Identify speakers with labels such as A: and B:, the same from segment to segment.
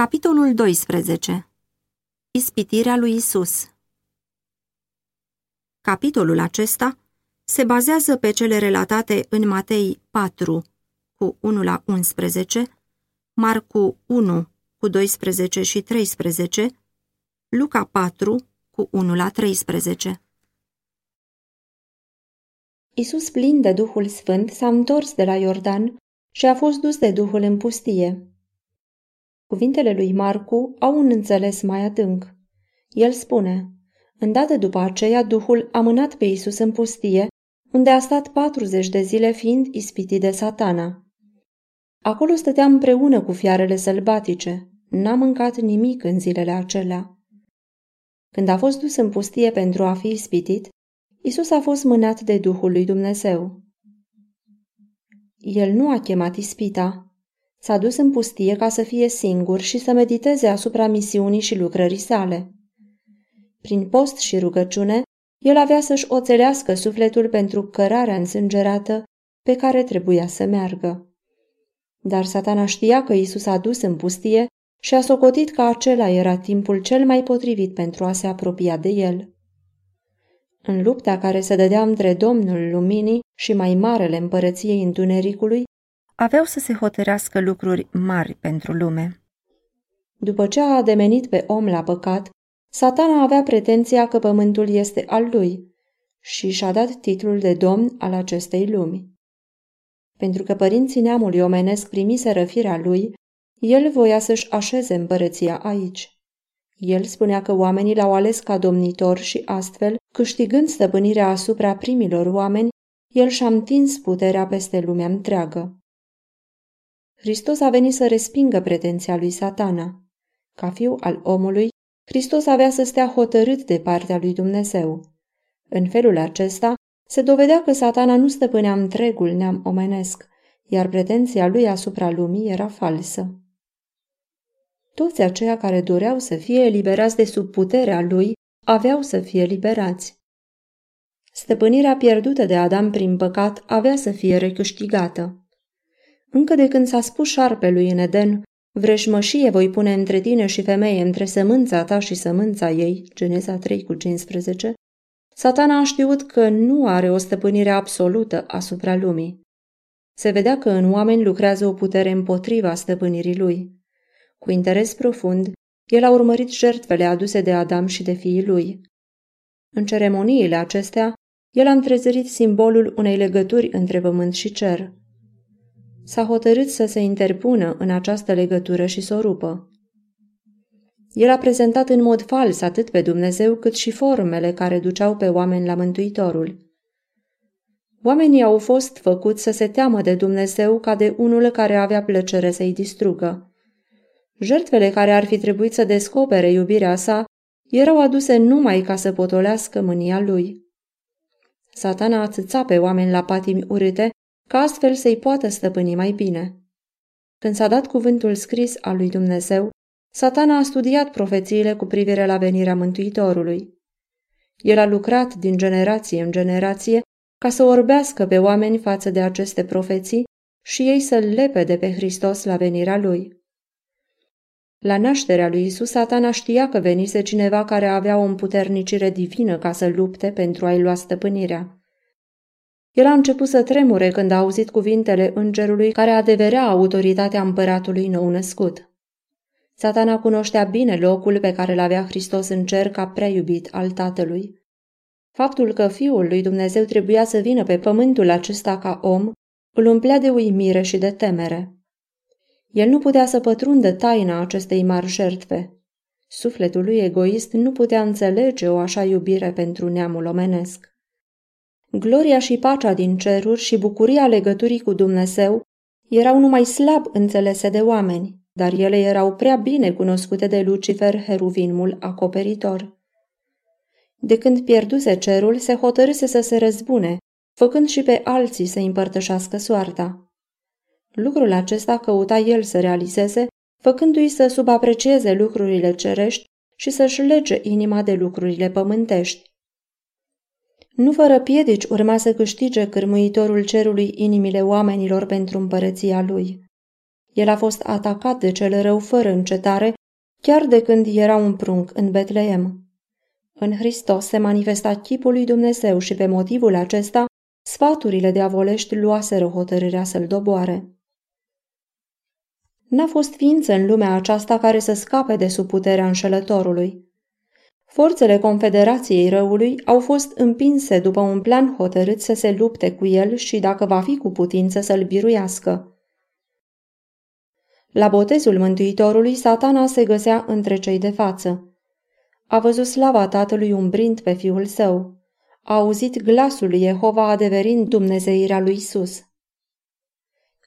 A: Capitolul 12 Ispitirea lui Isus Capitolul acesta se bazează pe cele relatate în Matei 4 cu 1 la 11, Marcu 1 cu 12 și 13, Luca 4 cu 1 la 13.
B: Isus, plin de Duhul Sfânt, s-a întors de la Iordan și a fost dus de Duhul în pustie. Cuvintele lui Marcu au un înțeles mai adânc. El spune, Îndată după aceea, Duhul a mânat pe Isus în pustie, unde a stat 40 de zile fiind ispitit de satana. Acolo stătea împreună cu fiarele sălbatice. N-a mâncat nimic în zilele acelea. Când a fost dus în pustie pentru a fi ispitit, Isus a fost mânat de Duhul lui Dumnezeu. El nu a chemat ispita, S-a dus în pustie ca să fie singur și să mediteze asupra misiunii și lucrării sale. Prin post și rugăciune, el avea să-și oțelească sufletul pentru cărarea însângerată pe care trebuia să meargă. Dar satana știa că Isus a dus în pustie și a socotit că acela era timpul cel mai potrivit pentru a se apropia de el. În lupta care se dădea între Domnul Luminii și mai marele împărăției întunericului, aveau să se hotărească lucruri mari pentru lume. După ce a ademenit pe om la păcat, satana avea pretenția că pământul este al lui și și-a dat titlul de domn al acestei lumi. Pentru că părinții neamului omenesc primise răfirea lui, el voia să-și așeze împărăția aici. El spunea că oamenii l-au ales ca domnitor și astfel, câștigând stăpânirea asupra primilor oameni, el și-a întins puterea peste lumea întreagă. Hristos a venit să respingă pretenția lui satana. Ca fiu al omului, Hristos avea să stea hotărât de partea lui Dumnezeu. În felul acesta, se dovedea că satana nu stăpânea întregul neam omenesc, iar pretenția lui asupra lumii era falsă. Toți aceia care doreau să fie eliberați de sub puterea lui aveau să fie liberați. Stăpânirea pierdută de Adam prin păcat avea să fie recâștigată. Încă de când s-a spus șarpelui în Eden, vreșmășie voi pune între tine și femeie, între sămânța ta și sămânța ei, Geneza 3 cu 15, satana a știut că nu are o stăpânire absolută asupra lumii. Se vedea că în oameni lucrează o putere împotriva stăpânirii lui. Cu interes profund, el a urmărit jertfele aduse de Adam și de fiii lui. În ceremoniile acestea, el a întrezărit simbolul unei legături între pământ și cer s-a hotărât să se interpună în această legătură și să o rupă. El a prezentat în mod fals atât pe Dumnezeu cât și formele care duceau pe oameni la Mântuitorul. Oamenii au fost făcuți să se teamă de Dumnezeu ca de unul care avea plăcere să-i distrugă. Jertfele care ar fi trebuit să descopere iubirea sa erau aduse numai ca să potolească mânia lui. Satana atâța pe oameni la patimi urâte ca astfel să-i poată stăpâni mai bine. Când s-a dat cuvântul scris al lui Dumnezeu, satana a studiat profețiile cu privire la venirea Mântuitorului. El a lucrat din generație în generație ca să orbească pe oameni față de aceste profeții și ei să-l lepe de pe Hristos la venirea lui. La nașterea lui Isus, satana știa că venise cineva care avea o împuternicire divină ca să lupte pentru a-i lua stăpânirea. El a început să tremure când a auzit cuvintele îngerului care adeverea autoritatea împăratului nou născut. Satana cunoștea bine locul pe care l-avea Hristos în cer ca prea iubit al Tatălui. Faptul că Fiul lui Dumnezeu trebuia să vină pe pământul acesta ca om îl umplea de uimire și de temere. El nu putea să pătrundă taina acestei mari jertfe. Sufletul lui egoist nu putea înțelege o așa iubire pentru neamul omenesc. Gloria și pacea din ceruri și bucuria legăturii cu Dumnezeu erau numai slab înțelese de oameni, dar ele erau prea bine cunoscute de Lucifer, heruvinmul acoperitor. De când pierduse cerul, se hotărâse să se răzbune, făcând și pe alții să împărtășească soarta. Lucrul acesta căuta el să realizeze, făcându-i să subaprecieze lucrurile cerești și să-și lege inima de lucrurile pământești. Nu fără piedici urma să câștige cârmuitorul cerului inimile oamenilor pentru împărăția lui. El a fost atacat de cel rău fără încetare, chiar de când era un prunc în Betleem. În Hristos se manifesta chipul lui Dumnezeu și pe motivul acesta, sfaturile diavolești luaseră hotărârea să-l doboare. N-a fost ființă în lumea aceasta care să scape de sub puterea înșelătorului. Forțele Confederației Răului au fost împinse după un plan hotărât să se lupte cu el și dacă va fi cu putință să-l biruiască. La botezul Mântuitorului, satana se găsea între cei de față. A văzut slava tatălui umbrind pe fiul său. A auzit glasul lui Jehova adeverind dumnezeirea lui Isus.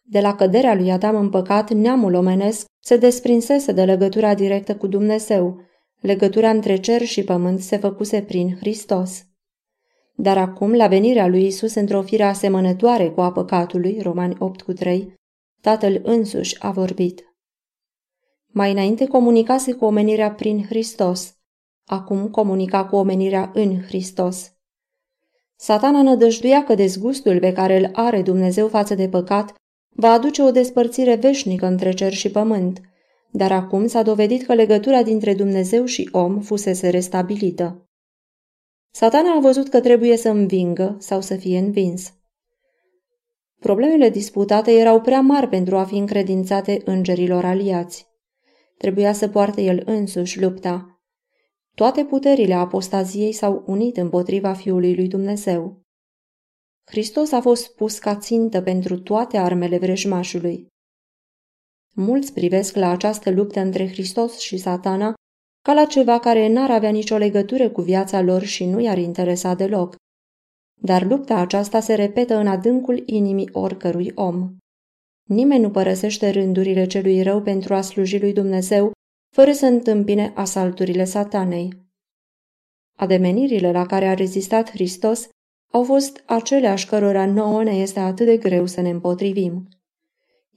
B: De la căderea lui Adam în păcat, neamul omenesc se desprinsese de legătura directă cu Dumnezeu. Legătura între cer și pământ se făcuse prin Hristos. Dar acum, la venirea lui Isus într-o fire asemănătoare cu a păcatului, Romani 8 cu 3, Tatăl însuși a vorbit. Mai înainte comunicase cu omenirea prin Hristos, acum comunica cu omenirea în Hristos. Satana nădăjduia că dezgustul pe care îl are Dumnezeu față de păcat va aduce o despărțire veșnică între cer și pământ, dar acum s-a dovedit că legătura dintre Dumnezeu și om fusese restabilită. Satana a văzut că trebuie să învingă sau să fie învins. Problemele disputate erau prea mari pentru a fi încredințate îngerilor aliați. Trebuia să poarte el însuși lupta. Toate puterile apostaziei s-au unit împotriva Fiului lui Dumnezeu. Hristos a fost pus ca țintă pentru toate armele vrejmașului. Mulți privesc la această luptă între Hristos și satana ca la ceva care n-ar avea nicio legătură cu viața lor și nu i-ar interesa deloc. Dar lupta aceasta se repetă în adâncul inimii oricărui om. Nimeni nu părăsește rândurile celui rău pentru a sluji lui Dumnezeu, fără să întâmpine asalturile satanei. Ademenirile la care a rezistat Hristos au fost aceleași cărora nouă ne este atât de greu să ne împotrivim.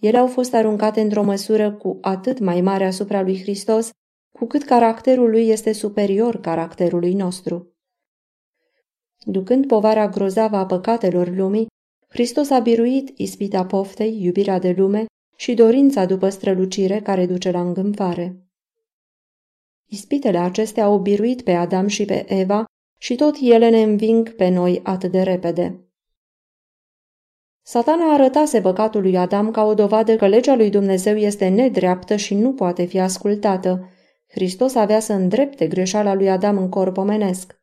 B: Ele au fost aruncate într-o măsură cu atât mai mare asupra lui Hristos, cu cât caracterul lui este superior caracterului nostru. Ducând povara grozavă a păcatelor lumii, Hristos a biruit ispita poftei, iubirea de lume și dorința după strălucire care duce la îngânfare. Ispitele acestea au biruit pe Adam și pe Eva și tot ele ne înving pe noi atât de repede. Satana arătase păcatul lui Adam ca o dovadă că legea lui Dumnezeu este nedreaptă și nu poate fi ascultată. Hristos avea să îndrepte greșeala lui Adam în corp omenesc.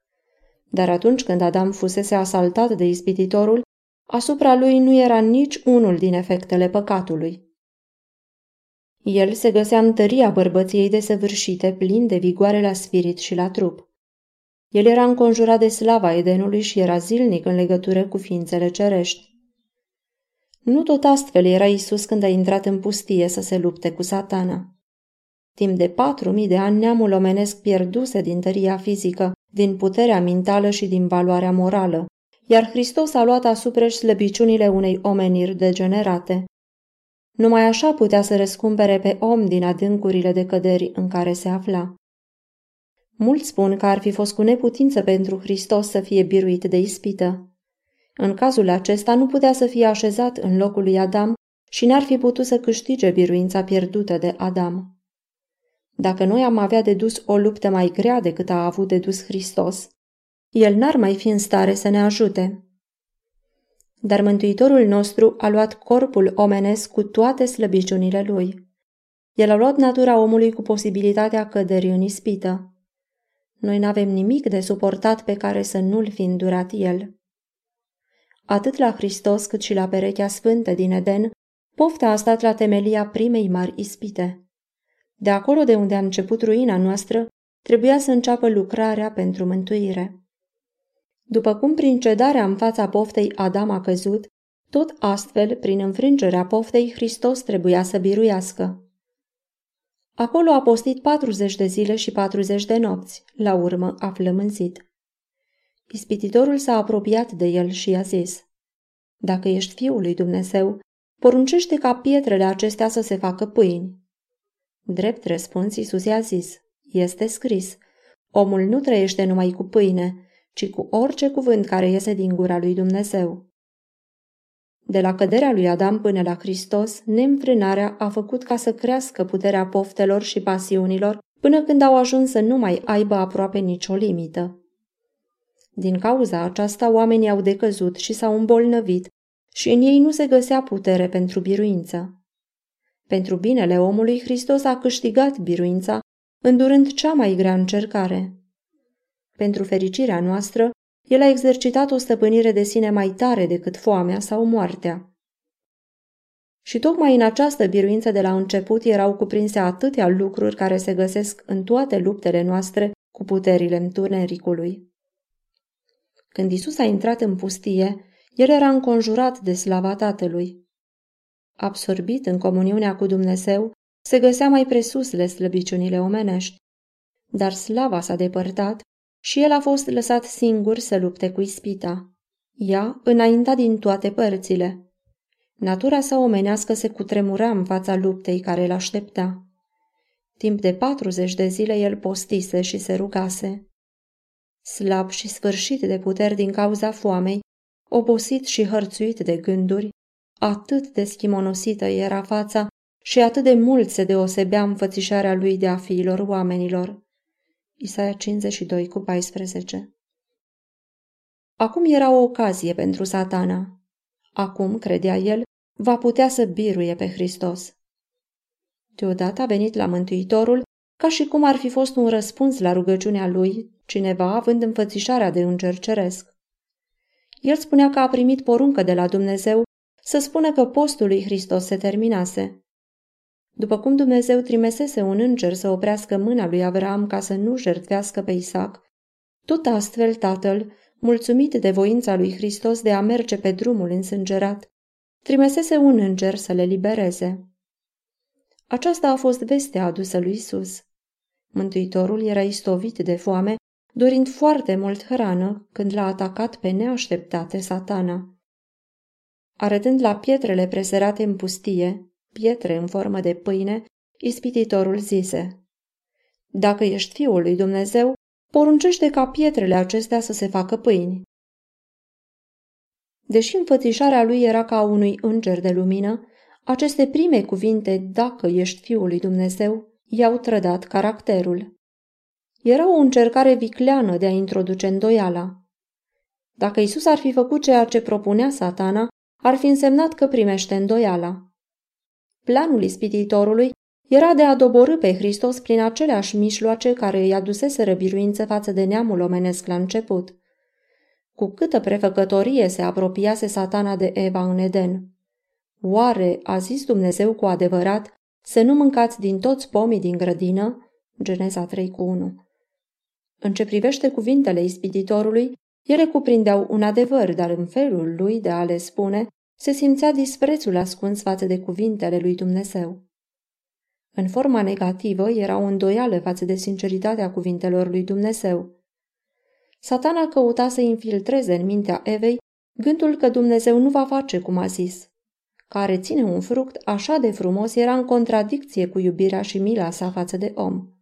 B: Dar atunci când Adam fusese asaltat de ispititorul, asupra lui nu era nici unul din efectele păcatului. El se găsea în tăria bărbăției desăvârșite, plin de vigoare la spirit și la trup. El era înconjurat de slava Edenului și era zilnic în legătură cu ființele cerești. Nu tot astfel era Isus când a intrat în pustie să se lupte cu satana. Timp de patru mii de ani neamul omenesc pierduse din tăria fizică, din puterea mentală și din valoarea morală, iar Hristos a luat asupra slăbiciunile unei omeniri degenerate. Numai așa putea să răscumpere pe om din adâncurile de căderi în care se afla. Mulți spun că ar fi fost cu neputință pentru Hristos să fie biruit de ispită. În cazul acesta nu putea să fie așezat în locul lui Adam și n-ar fi putut să câștige biruința pierdută de Adam. Dacă noi am avea de dus o luptă mai grea decât a avut de dus Hristos, el n-ar mai fi în stare să ne ajute. Dar Mântuitorul nostru a luat corpul omenesc cu toate slăbiciunile lui. El a luat natura omului cu posibilitatea căderii în ispită. Noi n-avem nimic de suportat pe care să nu-l fi îndurat el. Atât la Hristos cât și la perechea sfântă din Eden, pofta a stat la temelia primei mari ispite. De acolo de unde a început ruina noastră, trebuia să înceapă lucrarea pentru mântuire. După cum prin cedarea în fața poftei Adam a căzut, tot astfel, prin înfrângerea poftei, Hristos trebuia să biruiască. Acolo a postit 40 de zile și 40 de nopți, la urmă a flămânzit. Ispititorul s-a apropiat de el și i-a zis, Dacă ești fiul lui Dumnezeu, poruncește ca pietrele acestea să se facă pâini. Drept răspuns, Iisus i-a zis, Este scris, omul nu trăiește numai cu pâine, ci cu orice cuvânt care iese din gura lui Dumnezeu. De la căderea lui Adam până la Hristos, neînfrânarea a făcut ca să crească puterea poftelor și pasiunilor, până când au ajuns să nu mai aibă aproape nicio limită. Din cauza aceasta, oamenii au decăzut și s-au îmbolnăvit și în ei nu se găsea putere pentru biruință. Pentru binele omului, Hristos a câștigat biruința, îndurând cea mai grea încercare. Pentru fericirea noastră, el a exercitat o stăpânire de sine mai tare decât foamea sau moartea. Și tocmai în această biruință de la început erau cuprinse atâtea lucruri care se găsesc în toate luptele noastre cu puterile întunericului. Când Isus a intrat în pustie, el era înconjurat de slava Tatălui. Absorbit în comuniunea cu Dumnezeu, se găsea mai presusle slăbiciunile omenești. Dar slava s-a depărtat și el a fost lăsat singur să lupte cu ispita. Ea înainta din toate părțile. Natura sa omenească se cutremura în fața luptei care îl aștepta. Timp de patruzeci de zile el postise și se rugase. Slab și sfârșit de puteri din cauza foamei, obosit și hărțuit de gânduri, atât de schimonosită era fața și atât de mult se deosebea înfățișarea lui de a fiilor oamenilor. Isaia 52 cu 14 Acum era o ocazie pentru satana. Acum, credea el, va putea să biruie pe Hristos. Deodată a venit la Mântuitorul ca și cum ar fi fost un răspuns la rugăciunea lui, cineva având înfățișarea de înger ceresc. El spunea că a primit poruncă de la Dumnezeu să spună că postul lui Hristos se terminase. După cum Dumnezeu trimesese un înger să oprească mâna lui Avram ca să nu jertfească pe Isaac, tot astfel tatăl, mulțumit de voința lui Hristos de a merge pe drumul însângerat, trimesese un înger să le libereze. Aceasta a fost vestea adusă lui Isus. Mântuitorul era istovit de foame, dorind foarte mult hrană când l-a atacat pe neașteptate satana. Arătând la pietrele preserate în pustie, pietre în formă de pâine, ispititorul zise, Dacă ești fiul lui Dumnezeu, poruncește ca pietrele acestea să se facă pâini. Deși înfățișarea lui era ca a unui înger de lumină, aceste prime cuvinte, dacă ești fiul lui Dumnezeu, i-au trădat caracterul. Era o încercare vicleană de a introduce îndoiala. Dacă Isus ar fi făcut ceea ce propunea satana, ar fi însemnat că primește îndoiala. Planul ispititorului era de a doborâ pe Hristos prin aceleași mișloace care îi adusese răbiruință față de neamul omenesc la început. Cu câtă prefăcătorie se apropiase satana de Eva în Eden. Oare a zis Dumnezeu cu adevărat să nu mâncați din toți pomii din grădină? Geneza 3 cu 1. În ce privește cuvintele ispititorului, ele cuprindeau un adevăr, dar în felul lui de a le spune, se simțea disprețul ascuns față de cuvintele lui Dumnezeu. În forma negativă era o îndoială față de sinceritatea cuvintelor lui Dumnezeu. Satana căuta să infiltreze în mintea Evei gândul că Dumnezeu nu va face cum a zis. Care ține un fruct așa de frumos era în contradicție cu iubirea și mila sa față de om.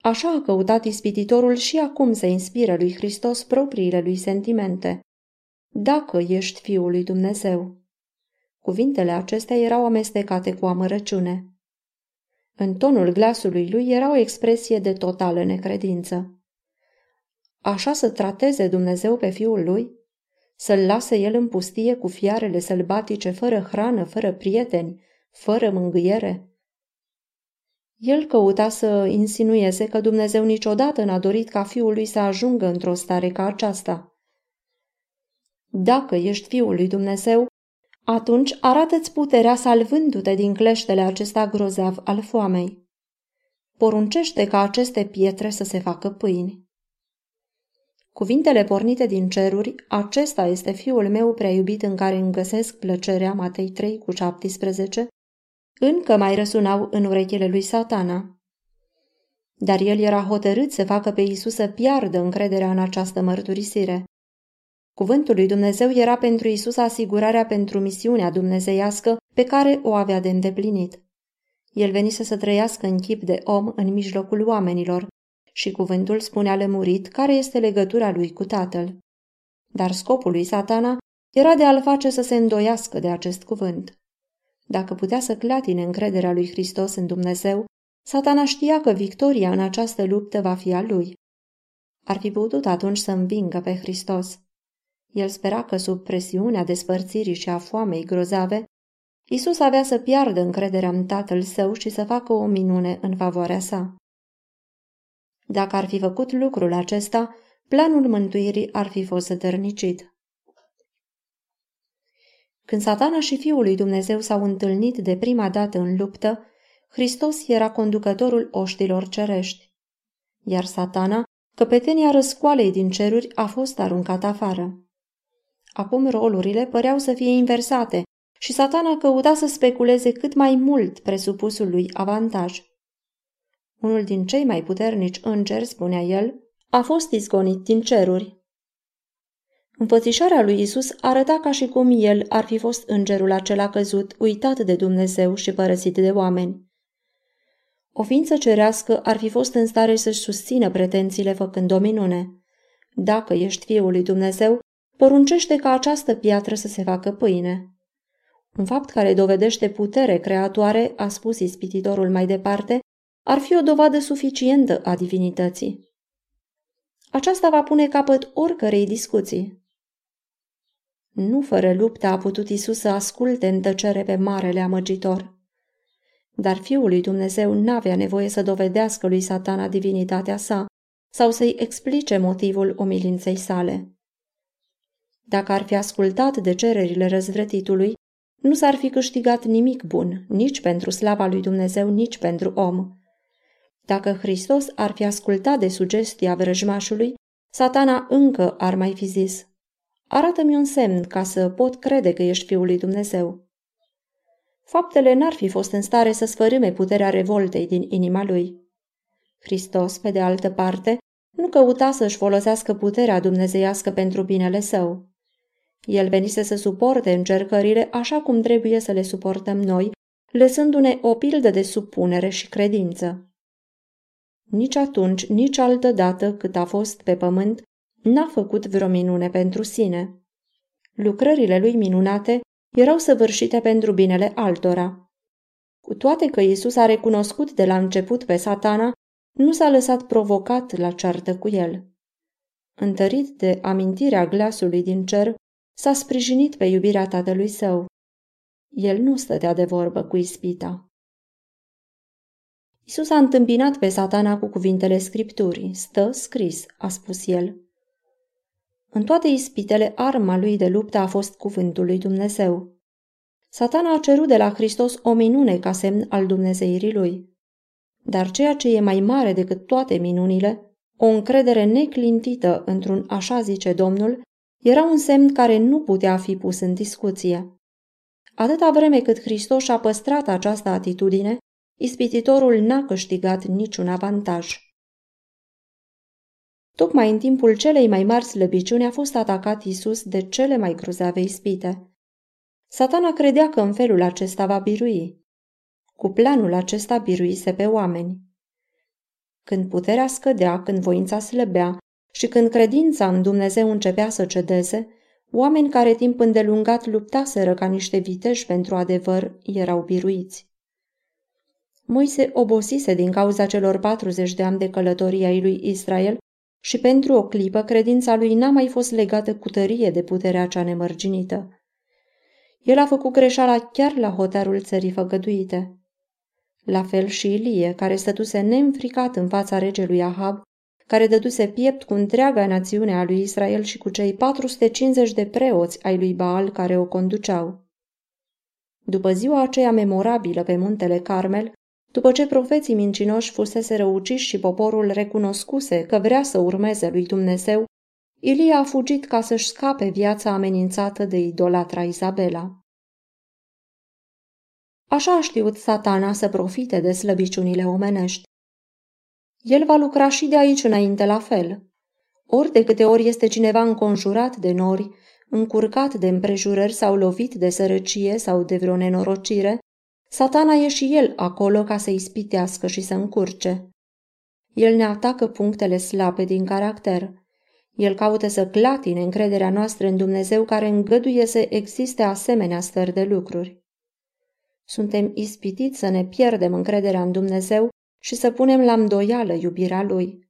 B: Așa a căutat ispititorul și acum să inspire lui Hristos propriile lui sentimente dacă ești Fiul lui Dumnezeu. Cuvintele acestea erau amestecate cu amărăciune. În tonul glasului lui era o expresie de totală necredință. Așa să trateze Dumnezeu pe fiul lui? Să-l lase el în pustie cu fiarele sălbatice, fără hrană, fără prieteni, fără mângâiere? El căuta să insinueze că Dumnezeu niciodată n-a dorit ca fiul lui să ajungă într-o stare ca aceasta. Dacă ești Fiul lui Dumnezeu, atunci arată-ți puterea salvându-te din cleștele acesta grozav al foamei. Poruncește ca aceste pietre să se facă pâini. Cuvintele pornite din ceruri, acesta este fiul meu prea iubit în care îmi găsesc plăcerea, Matei 3 cu 17, încă mai răsunau în urechile lui satana. Dar el era hotărât să facă pe Isus să piardă încrederea în această mărturisire. Cuvântul lui Dumnezeu era pentru Isus asigurarea pentru misiunea dumnezeiască pe care o avea de îndeplinit. El venise să trăiască în chip de om în mijlocul oamenilor și cuvântul spunea lămurit care este legătura lui cu tatăl. Dar scopul lui satana era de a-l face să se îndoiască de acest cuvânt. Dacă putea să clatine încrederea lui Hristos în Dumnezeu, satana știa că victoria în această luptă va fi a lui. Ar fi putut atunci să învingă pe Hristos. El spera că sub presiunea despărțirii și a foamei grozave, Isus avea să piardă încrederea în tatăl său și să facă o minune în favoarea sa. Dacă ar fi făcut lucrul acesta, planul mântuirii ar fi fost sătărnicit. Când satana și Fiul lui Dumnezeu s-au întâlnit de prima dată în luptă, Hristos era conducătorul oștilor cerești. Iar satana, căpetenia răscoalei din ceruri, a fost aruncat afară. Acum rolurile păreau să fie inversate și satana căuta să speculeze cât mai mult presupusul lui avantaj. Unul din cei mai puternici îngeri, spunea el, a fost izgonit din ceruri. Înfățișarea lui Isus arăta ca și cum el ar fi fost îngerul acela căzut, uitat de Dumnezeu și părăsit de oameni. O ființă cerească ar fi fost în stare să-și susțină pretențiile făcând o minune. Dacă ești fiul lui Dumnezeu, poruncește ca această piatră să se facă pâine. Un fapt care dovedește putere creatoare, a spus ispititorul mai departe, ar fi o dovadă suficientă a divinității. Aceasta va pune capăt oricărei discuții. Nu fără luptă a putut Isus să asculte în tăcere pe marele amăgitor. Dar Fiul lui Dumnezeu n-avea nevoie să dovedească lui satana divinitatea sa sau să-i explice motivul umilinței sale. Dacă ar fi ascultat de cererile răzvrătitului, nu s-ar fi câștigat nimic bun, nici pentru slava lui Dumnezeu, nici pentru om. Dacă Hristos ar fi ascultat de sugestia vrăjmașului, satana încă ar mai fi zis, arată-mi un semn ca să pot crede că ești Fiul lui Dumnezeu. Faptele n-ar fi fost în stare să sfărâme puterea revoltei din inima lui. Hristos, pe de altă parte, nu căuta să-și folosească puterea dumnezeiască pentru binele său. El venise să suporte încercările așa cum trebuie să le suportăm noi, lăsându-ne o pildă de supunere și credință. Nici atunci, nici altă dată cât a fost pe pământ, n-a făcut vreo minune pentru sine. Lucrările lui minunate erau săvârșite pentru binele altora. Cu toate că Isus a recunoscut de la început pe satana, nu s-a lăsat provocat la ceartă cu el. Întărit de amintirea glasului din cer, s-a sprijinit pe iubirea tatălui său. El nu stătea de vorbă cu ispita. Isus a întâmpinat pe satana cu cuvintele scripturii. Stă scris, a spus el. În toate ispitele, arma lui de luptă a fost cuvântul lui Dumnezeu. Satana a cerut de la Hristos o minune ca semn al dumnezeirii lui. Dar ceea ce e mai mare decât toate minunile, o încredere neclintită într-un așa zice Domnul, era un semn care nu putea fi pus în discuție. Atâta vreme cât Hristos a păstrat această atitudine, ispititorul n-a câștigat niciun avantaj. Tocmai în timpul celei mai mari slăbiciuni a fost atacat Isus de cele mai grozave ispite. Satana credea că în felul acesta va birui. Cu planul acesta biruise pe oameni. Când puterea scădea, când voința slăbea și când credința în Dumnezeu începea să cedeze, oameni care timp îndelungat luptaseră ca niște viteși pentru adevăr erau biruiți. Moise obosise din cauza celor 40 de ani de călătorie ai lui Israel și pentru o clipă credința lui n-a mai fost legată cu tărie de puterea cea nemărginită. El a făcut greșeala chiar la hotarul țării făgăduite. La fel și Ilie, care stătuse neînfricat în fața regelui Ahab, care dăduse piept cu întreaga națiune a lui Israel și cu cei 450 de preoți ai lui Baal care o conduceau. După ziua aceea memorabilă pe muntele Carmel, după ce profeții mincinoși fusese răuciși și poporul recunoscuse că vrea să urmeze lui Dumnezeu, Ilie a fugit ca să-și scape viața amenințată de idolatra Izabela. Așa a știut satana să profite de slăbiciunile omenești. El va lucra și de aici înainte la fel. Ori de câte ori este cineva înconjurat de nori, încurcat de împrejurări sau lovit de sărăcie sau de vreo nenorocire, Satana e și el acolo ca să ispitească și să încurce. El ne atacă punctele slabe din caracter. El caută să clatine încrederea noastră în Dumnezeu care îngăduie să existe asemenea stări de lucruri. Suntem ispitiți să ne pierdem încrederea în Dumnezeu și să punem la îndoială iubirea Lui.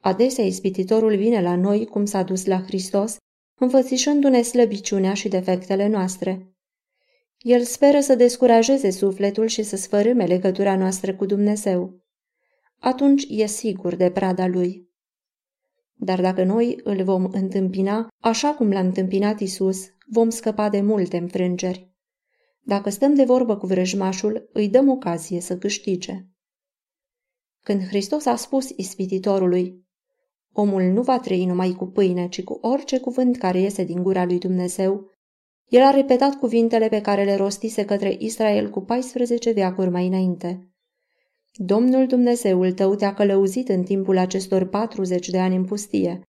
B: Adesea ispititorul vine la noi, cum s-a dus la Hristos, înfățișându-ne slăbiciunea și defectele noastre. El speră să descurajeze sufletul și să sfărâme legătura noastră cu Dumnezeu. Atunci e sigur de prada lui. Dar dacă noi îl vom întâmpina așa cum l-a întâmpinat Isus, vom scăpa de multe înfrângeri. Dacă stăm de vorbă cu vrăjmașul, îi dăm ocazie să câștige. Când Hristos a spus ispititorului, omul nu va trăi numai cu pâine, ci cu orice cuvânt care iese din gura lui Dumnezeu, el a repetat cuvintele pe care le rostise către Israel cu 14 veacuri mai înainte. Domnul Dumnezeul tău te-a călăuzit în timpul acestor 40 de ani în pustie.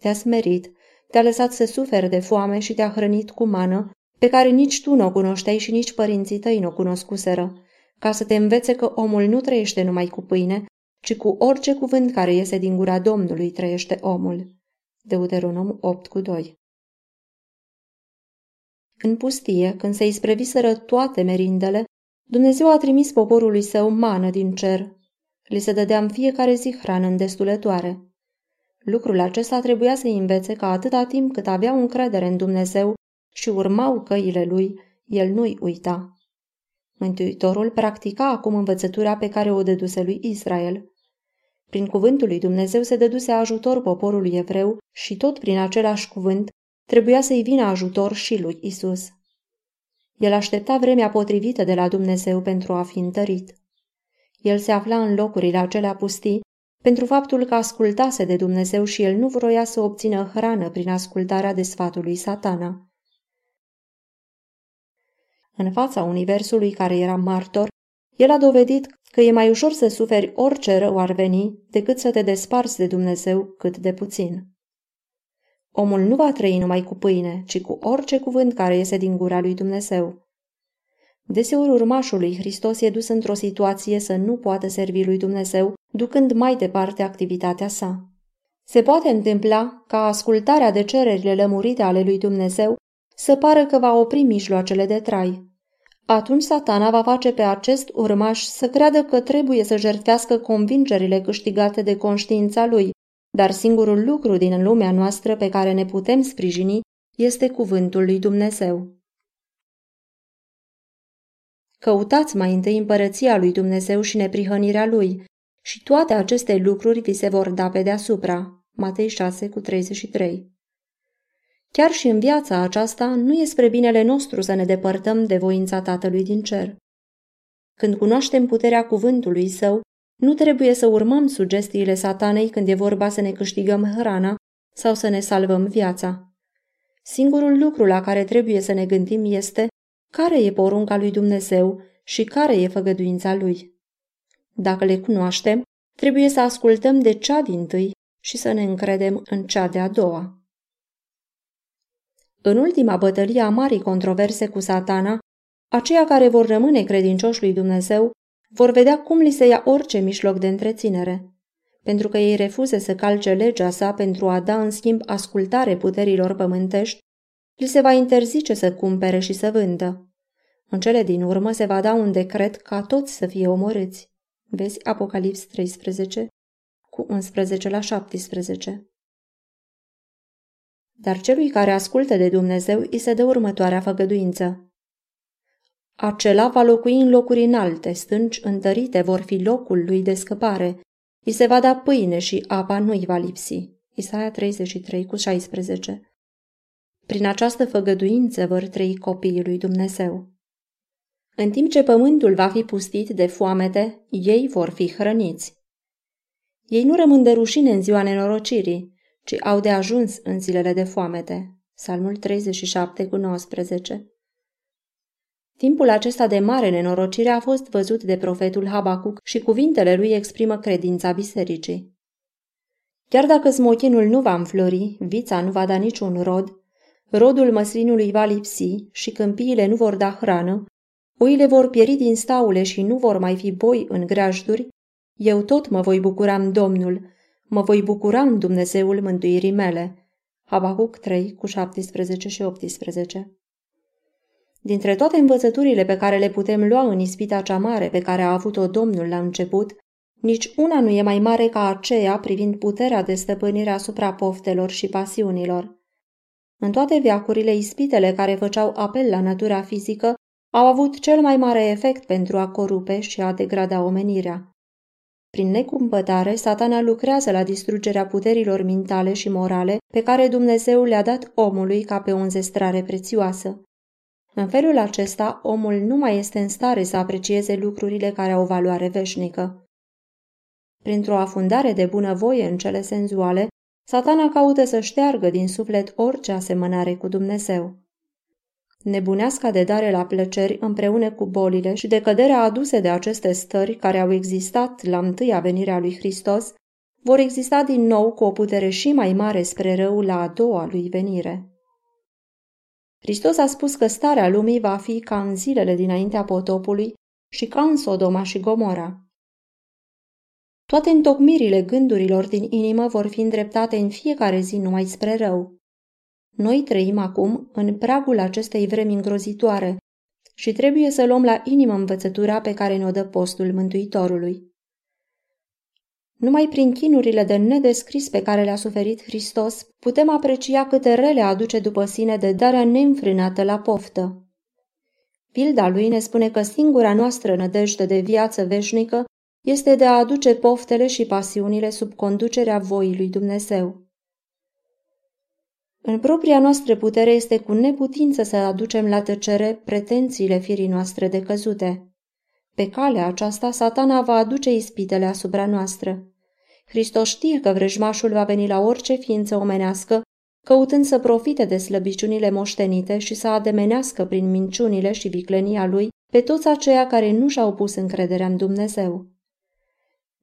B: Te-a smerit, te-a lăsat să suferi de foame și te-a hrănit cu mană, pe care nici tu nu o cunoșteai și nici părinții tăi nu o cunoscuseră, ca să te învețe că omul nu trăiește numai cu pâine, ci cu orice cuvânt care iese din gura Domnului trăiește omul. Deuteronom 8 cu 2 În pustie, când se ispreviseră toate merindele, Dumnezeu a trimis poporului său mană din cer. Li se dădea în fiecare zi hrană îndestulătoare. Lucrul acesta trebuia să învețe că atâta timp cât aveau încredere în Dumnezeu și urmau căile lui, el nu-i uita. Mântuitorul practica acum învățătura pe care o dăduse lui Israel. Prin cuvântul lui Dumnezeu se dăduse ajutor poporului evreu și tot prin același cuvânt trebuia să-i vină ajutor și lui Isus. El aștepta vremea potrivită de la Dumnezeu pentru a fi întărit. El se afla în locurile acelea pustii pentru faptul că ascultase de Dumnezeu și el nu vroia să obțină hrană prin ascultarea de sfatul lui satana. În fața universului care era martor, el a dovedit că e mai ușor să suferi orice rău ar veni decât să te desparți de Dumnezeu cât de puțin. Omul nu va trăi numai cu pâine, ci cu orice cuvânt care iese din gura lui Dumnezeu. Deseori urmașul lui Hristos e dus într-o situație să nu poată servi lui Dumnezeu, ducând mai departe activitatea sa. Se poate întâmpla ca ascultarea de cererile lămurite ale lui Dumnezeu să pară că va opri mijloacele de trai. Atunci satana va face pe acest urmaș să creadă că trebuie să jertfească convingerile câștigate de conștiința lui, dar singurul lucru din lumea noastră pe care ne putem sprijini este cuvântul lui Dumnezeu. Căutați mai întâi împărăția lui Dumnezeu și neprihănirea lui, și toate aceste lucruri vi se vor da pe deasupra. Matei 6 cu 33 Chiar și în viața aceasta nu e spre binele nostru să ne depărtăm de voința Tatălui din cer. Când cunoaștem puterea cuvântului său, nu trebuie să urmăm sugestiile satanei când e vorba să ne câștigăm hrana sau să ne salvăm viața. Singurul lucru la care trebuie să ne gândim este care e porunca lui Dumnezeu și care e făgăduința lui. Dacă le cunoaștem, trebuie să ascultăm de cea din tâi și să ne încredem în cea de-a doua. În ultima bătălie a marii controverse cu satana, aceia care vor rămâne credincioși lui Dumnezeu vor vedea cum li se ia orice mijloc de întreținere. Pentru că ei refuză să calce legea sa pentru a da în schimb ascultare puterilor pământești, li se va interzice să cumpere și să vândă. În cele din urmă se va da un decret ca toți să fie omorâți. Vezi Apocalips 13 cu 11 la 17. Dar celui care ascultă de Dumnezeu îi se dă următoarea făgăduință. Acela va locui în locuri înalte, stânci întărite vor fi locul lui de scăpare. I se va da pâine și apa nu-i va lipsi. Isaia 33 cu 16 Prin această făgăduință vor trăi copiii lui Dumnezeu. În timp ce pământul va fi pustit de foamete, ei vor fi hrăniți. Ei nu rămân de rușine în ziua nenorocirii, ci au de ajuns în zilele de foamete. Psalmul 37 cu 19 Timpul acesta de mare nenorocire a fost văzut de profetul Habacuc și cuvintele lui exprimă credința bisericii. Chiar dacă smochinul nu va înflori, vița nu va da niciun rod, rodul măslinului va lipsi și câmpiile nu vor da hrană, oile vor pieri din staule și nu vor mai fi boi în grajduri, eu tot mă voi bucura în Domnul, Mă voi bucura în Dumnezeul mântuirii mele. Habacuc 3 cu 17 și 18 Dintre toate învățăturile pe care le putem lua în ispita cea mare pe care a avut-o Domnul la început, nici una nu e mai mare ca aceea privind puterea de stăpânire asupra poftelor și pasiunilor. În toate veacurile, ispitele care făceau apel la natura fizică au avut cel mai mare efect pentru a corupe și a degrada omenirea. Prin necumpătare, satana lucrează la distrugerea puterilor mentale și morale pe care Dumnezeu le-a dat omului ca pe o înzestrare prețioasă. În felul acesta, omul nu mai este în stare să aprecieze lucrurile care au valoare veșnică. Printr-o afundare de bunăvoie în cele senzuale, satana caută să șteargă din suflet orice asemănare cu Dumnezeu. Nebuneasca de dare la plăceri împreună cu bolile și decăderea aduse de aceste stări care au existat la întâia venire a lui Hristos, vor exista din nou cu o putere și mai mare spre rău la a doua lui venire. Hristos a spus că starea lumii va fi ca în zilele dinaintea potopului și ca în Sodoma și Gomora. Toate întocmirile gândurilor din inimă vor fi îndreptate în fiecare zi numai spre rău. Noi trăim acum în pragul acestei vremi îngrozitoare și trebuie să luăm la inimă învățătura pe care ne-o dă postul Mântuitorului. Numai prin chinurile de nedescris pe care le-a suferit Hristos, putem aprecia câte rele aduce după sine de darea neînfrânată la poftă. Pilda lui ne spune că singura noastră nădejde de viață veșnică este de a aduce poftele și pasiunile sub conducerea voii lui Dumnezeu. În propria noastră putere este cu neputință să aducem la tăcere pretențiile firii noastre decăzute. Pe calea aceasta, satana va aduce ispitele asupra noastră. Hristos știe că vrăjmașul va veni la orice ființă omenească, căutând să profite de slăbiciunile moștenite și să ademenească prin minciunile și viclenia lui pe toți aceia care nu și-au pus încrederea în Dumnezeu.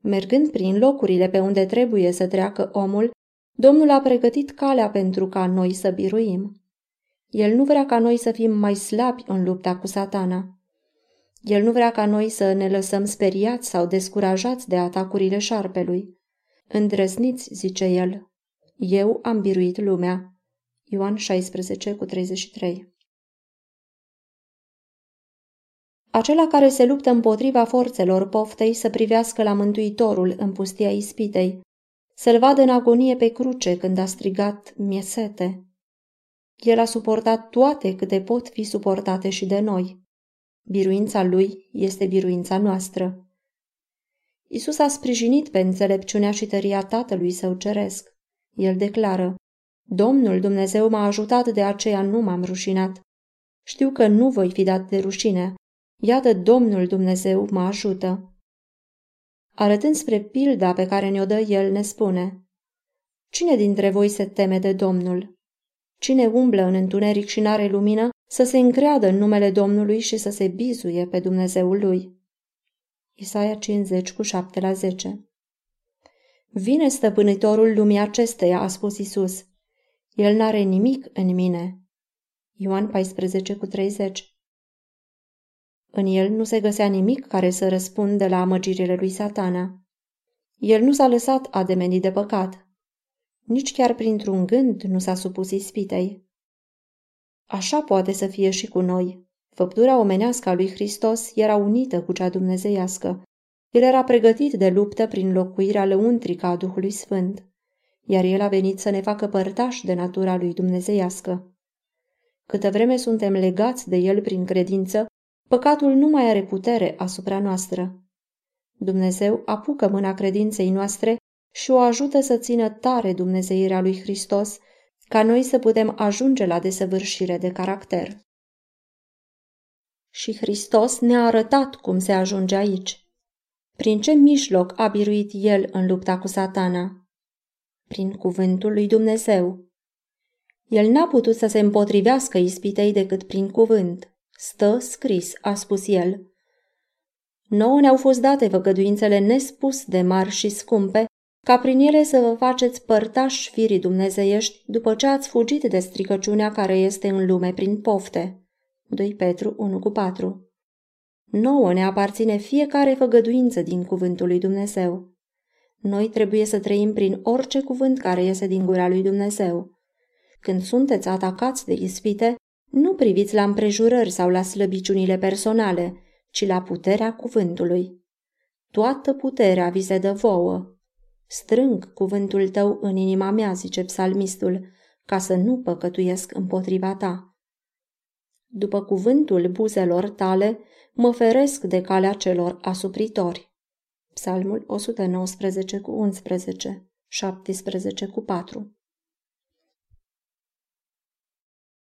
B: Mergând prin locurile pe unde trebuie să treacă omul, Domnul a pregătit calea pentru ca noi să biruim. El nu vrea ca noi să fim mai slabi în lupta cu satana. El nu vrea ca noi să ne lăsăm speriați sau descurajați de atacurile șarpelui. Îndrăzniți, zice el, eu am biruit lumea. Ioan 16 cu 33 Acela care se luptă împotriva forțelor poftei să privească la Mântuitorul în pustia ispitei, să-l vadă în agonie pe cruce când a strigat miesete. El a suportat toate câte pot fi suportate și de noi. Biruința lui este biruința noastră. Isus a sprijinit pe înțelepciunea și tăria Tatălui Său Ceresc. El declară, Domnul Dumnezeu m-a ajutat, de aceea nu m-am rușinat. Știu că nu voi fi dat de rușine. Iată, Domnul Dumnezeu mă ajută. Arătând spre pilda pe care ne-o dă el, ne spune, Cine dintre voi se teme de Domnul? Cine umblă în întuneric și n-are lumină, să se încreadă în numele Domnului și să se bizuie pe Dumnezeul lui. Isaia 50 cu 7 la 10 Vine stăpânitorul lumii acesteia, a spus Isus. El n-are nimic în mine. Ioan 14 cu 30 În el nu se găsea nimic care să răspundă la amăgirile lui satana. El nu s-a lăsat ademenit de păcat. Nici chiar printr-un gând nu s-a supus ispitei. Așa poate să fie și cu noi. Făptura omenească a lui Hristos era unită cu cea dumnezeiască. El era pregătit de luptă prin locuirea lăuntrică a Duhului Sfânt, iar el a venit să ne facă părtași de natura lui dumnezeiască. Câtă vreme suntem legați de el prin credință, păcatul nu mai are putere asupra noastră. Dumnezeu apucă mâna credinței noastre și o ajută să țină tare dumnezeirea lui Hristos, ca noi să putem ajunge la desăvârșire de caracter și Hristos ne-a arătat cum se ajunge aici. Prin ce mijloc a biruit El în lupta cu satana? Prin cuvântul lui Dumnezeu. El n-a putut să se împotrivească ispitei decât prin cuvânt. Stă scris, a spus el. Nouă ne-au fost date făgăduințele nespus de mari și scumpe, ca prin ele să vă faceți părtași firii dumnezeiești după ce ați fugit de stricăciunea care este în lume prin pofte. 2 Petru 1 cu 4 Nouă ne aparține fiecare făgăduință din cuvântul lui Dumnezeu. Noi trebuie să trăim prin orice cuvânt care iese din gura lui Dumnezeu. Când sunteți atacați de ispite, nu priviți la împrejurări sau la slăbiciunile personale, ci la puterea cuvântului. Toată puterea vi se dă vouă. Strâng cuvântul tău în inima mea, zice psalmistul, ca să nu păcătuiesc împotriva ta. După cuvântul buzelor tale, mă feresc de calea celor asupritori. Psalmul 119 cu 11, 17 cu 4